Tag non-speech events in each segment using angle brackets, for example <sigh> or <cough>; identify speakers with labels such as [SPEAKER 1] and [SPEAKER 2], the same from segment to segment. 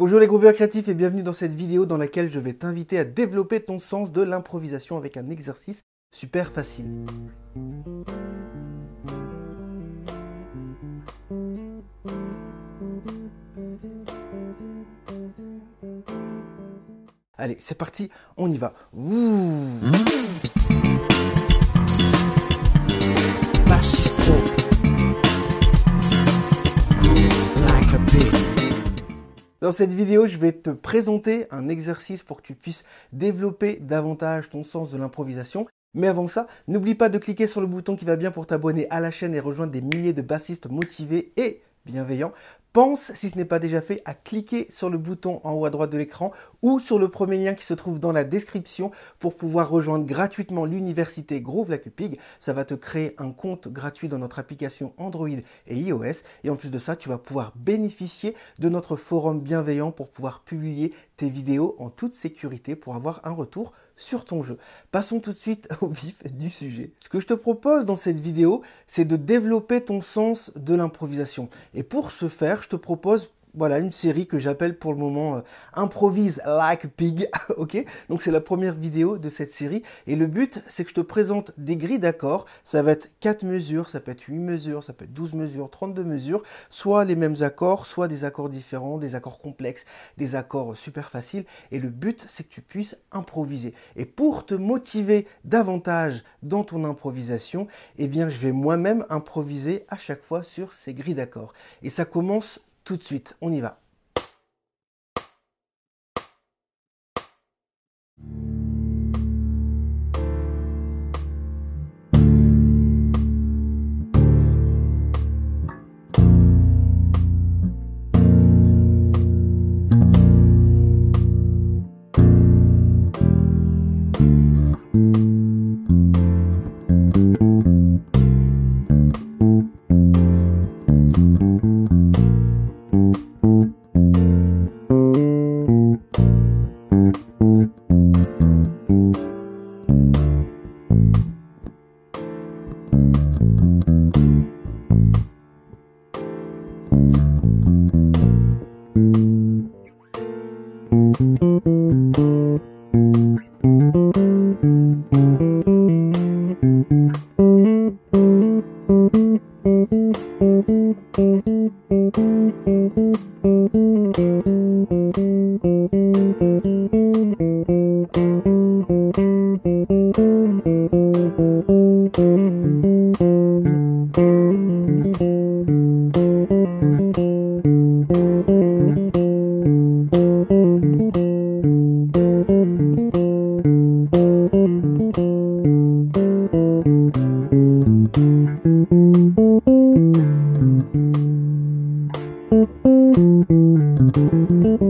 [SPEAKER 1] Bonjour les grooveurs créatifs et bienvenue dans cette vidéo dans laquelle je vais t'inviter à développer ton sens de l'improvisation avec un exercice super facile. Allez, c'est parti, on y va. Dans cette vidéo, je vais te présenter un exercice pour que tu puisses développer davantage ton sens de l'improvisation. Mais avant ça, n'oublie pas de cliquer sur le bouton qui va bien pour t'abonner à la chaîne et rejoindre des milliers de bassistes motivés et bienveillants pense, si ce n'est pas déjà fait, à cliquer sur le bouton en haut à droite de l'écran ou sur le premier lien qui se trouve dans la description pour pouvoir rejoindre gratuitement l'université Groove Lacupig. Ça va te créer un compte gratuit dans notre application Android et iOS. Et en plus de ça, tu vas pouvoir bénéficier de notre forum bienveillant pour pouvoir publier tes vidéos en toute sécurité pour avoir un retour sur ton jeu. Passons tout de suite <laughs> au vif du sujet. Ce que je te propose dans cette vidéo, c'est de développer ton sens de l'improvisation. Et pour ce faire, je te propose voilà une série que j'appelle pour le moment euh, Improvise Like Pig. <laughs> ok? Donc c'est la première vidéo de cette série. Et le but, c'est que je te présente des grilles d'accords. Ça va être 4 mesures, ça peut être 8 mesures, ça peut être 12 mesures, 32 mesures. Soit les mêmes accords, soit des accords différents, des accords complexes, des accords super faciles. Et le but, c'est que tu puisses improviser. Et pour te motiver davantage dans ton improvisation, eh bien, je vais moi-même improviser à chaque fois sur ces grilles d'accords. Et ça commence tout de suite. On y va. Voilà Thank you.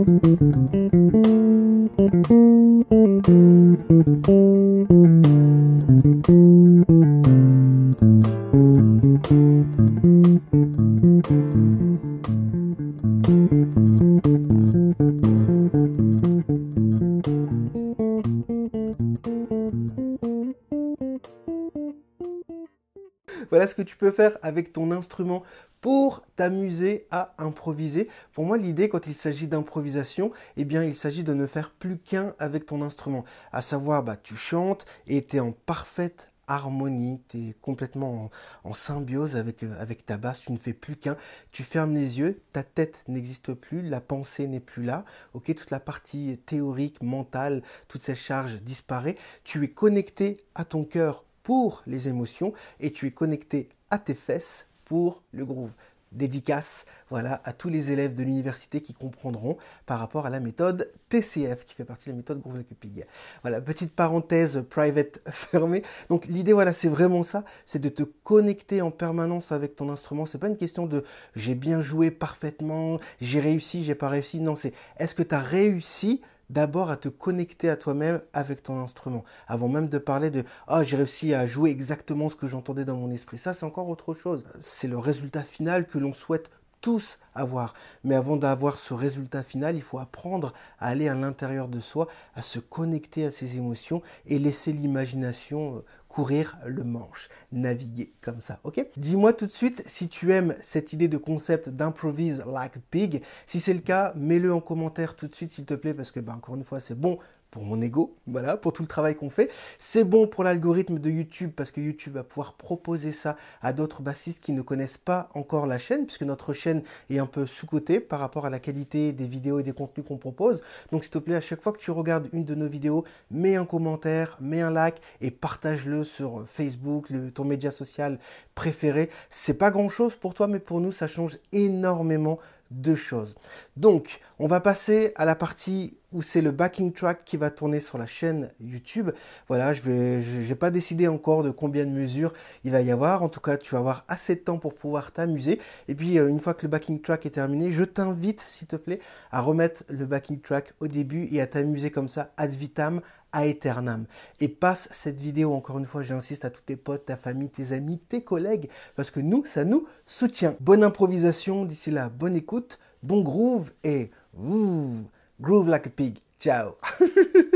[SPEAKER 1] Que tu peux faire avec ton instrument pour t'amuser à improviser. Pour moi, l'idée quand il s'agit d'improvisation, eh bien, il s'agit de ne faire plus qu'un avec ton instrument. À savoir, bah, tu chantes et tu es en parfaite harmonie, tu es complètement en, symbiose avec, euh, avec ta basse, tu ne fais plus qu'un, tu fermes les yeux, ta tête n'existe plus, la pensée n'est plus là, ok, toute la partie théorique, mentale, toute cette charge disparaît, tu es connecté à ton cœur pour les émotions et tu es connecté à tes fesses pour le groove. Dédicace voilà, à tous les élèves de l'université qui comprendront par rapport à la méthode TCF qui fait partie de la méthode Groove Like Voilà, petite parenthèse private <laughs> fermée. Donc l'idée voilà, c'est vraiment ça, c'est de te connecter en permanence avec ton instrument. C'est pas une question de j'ai bien joué parfaitement, j'ai réussi, j'ai pas réussi. Non, c'est est-ce que tu as réussi d'abord à te connecter à toi-même avec ton instrument, avant même de parler de ah j'ai réussi à jouer exactement ce que j'entendais dans mon esprit. Ça c'est encore autre chose. C'est le résultat final que l'on souhaite tous avoir. Mais avant d'avoir ce résultat final, il faut apprendre à aller à l'intérieur de soi, à se connecter à ses émotions et laisser l'imagination euh, courir le manche, naviguer comme ça, ok? Dis-moi tout de suite si tu aimes cette idée de concept d'improvise like pig. Si c'est le cas, mets-le en commentaire tout de suite s'il te plaît parce que, ben, encore une fois, c'est bon pour mon ego, voilà, pour tout le travail qu'on fait. C'est bon pour l'algorithme de YouTube parce que YouTube va pouvoir proposer ça à d'autres bassistes qui ne connaissent pas encore la chaîne puisque notre chaîne est un peu sous-cotée par rapport à la qualité des vidéos et des contenus qu'on propose. Donc s'il te plaît, à chaque fois que tu regardes une de nos vidéos, mets un commentaire, mets un like et partage-le sur Facebook, ton média social préféré. C'est pas grand-chose pour toi mais pour nous ça change énormément deux choses. Donc, on va passer à la partie où c'est le backing track qui va tourner sur la chaîne YouTube. Voilà, je vais, j'ai pas décidé encore de combien de mesures il va y avoir. En tout cas, tu vas avoir assez de temps pour pouvoir t'amuser. Et puis, euh, une fois que le backing track est terminé, je t'invite, s'il te plaît, à remettre le backing track au début et à t'amuser comme ça ad vitam à. Et passe cette vidéo, encore une fois, j'insiste à tous tes potes, ta famille, tes amis, tes collègues, parce que nous, ça nous soutient. Bonne improvisation, d'ici là, bonne écoute, bon groove et groove like a pig. Ciao <laughs>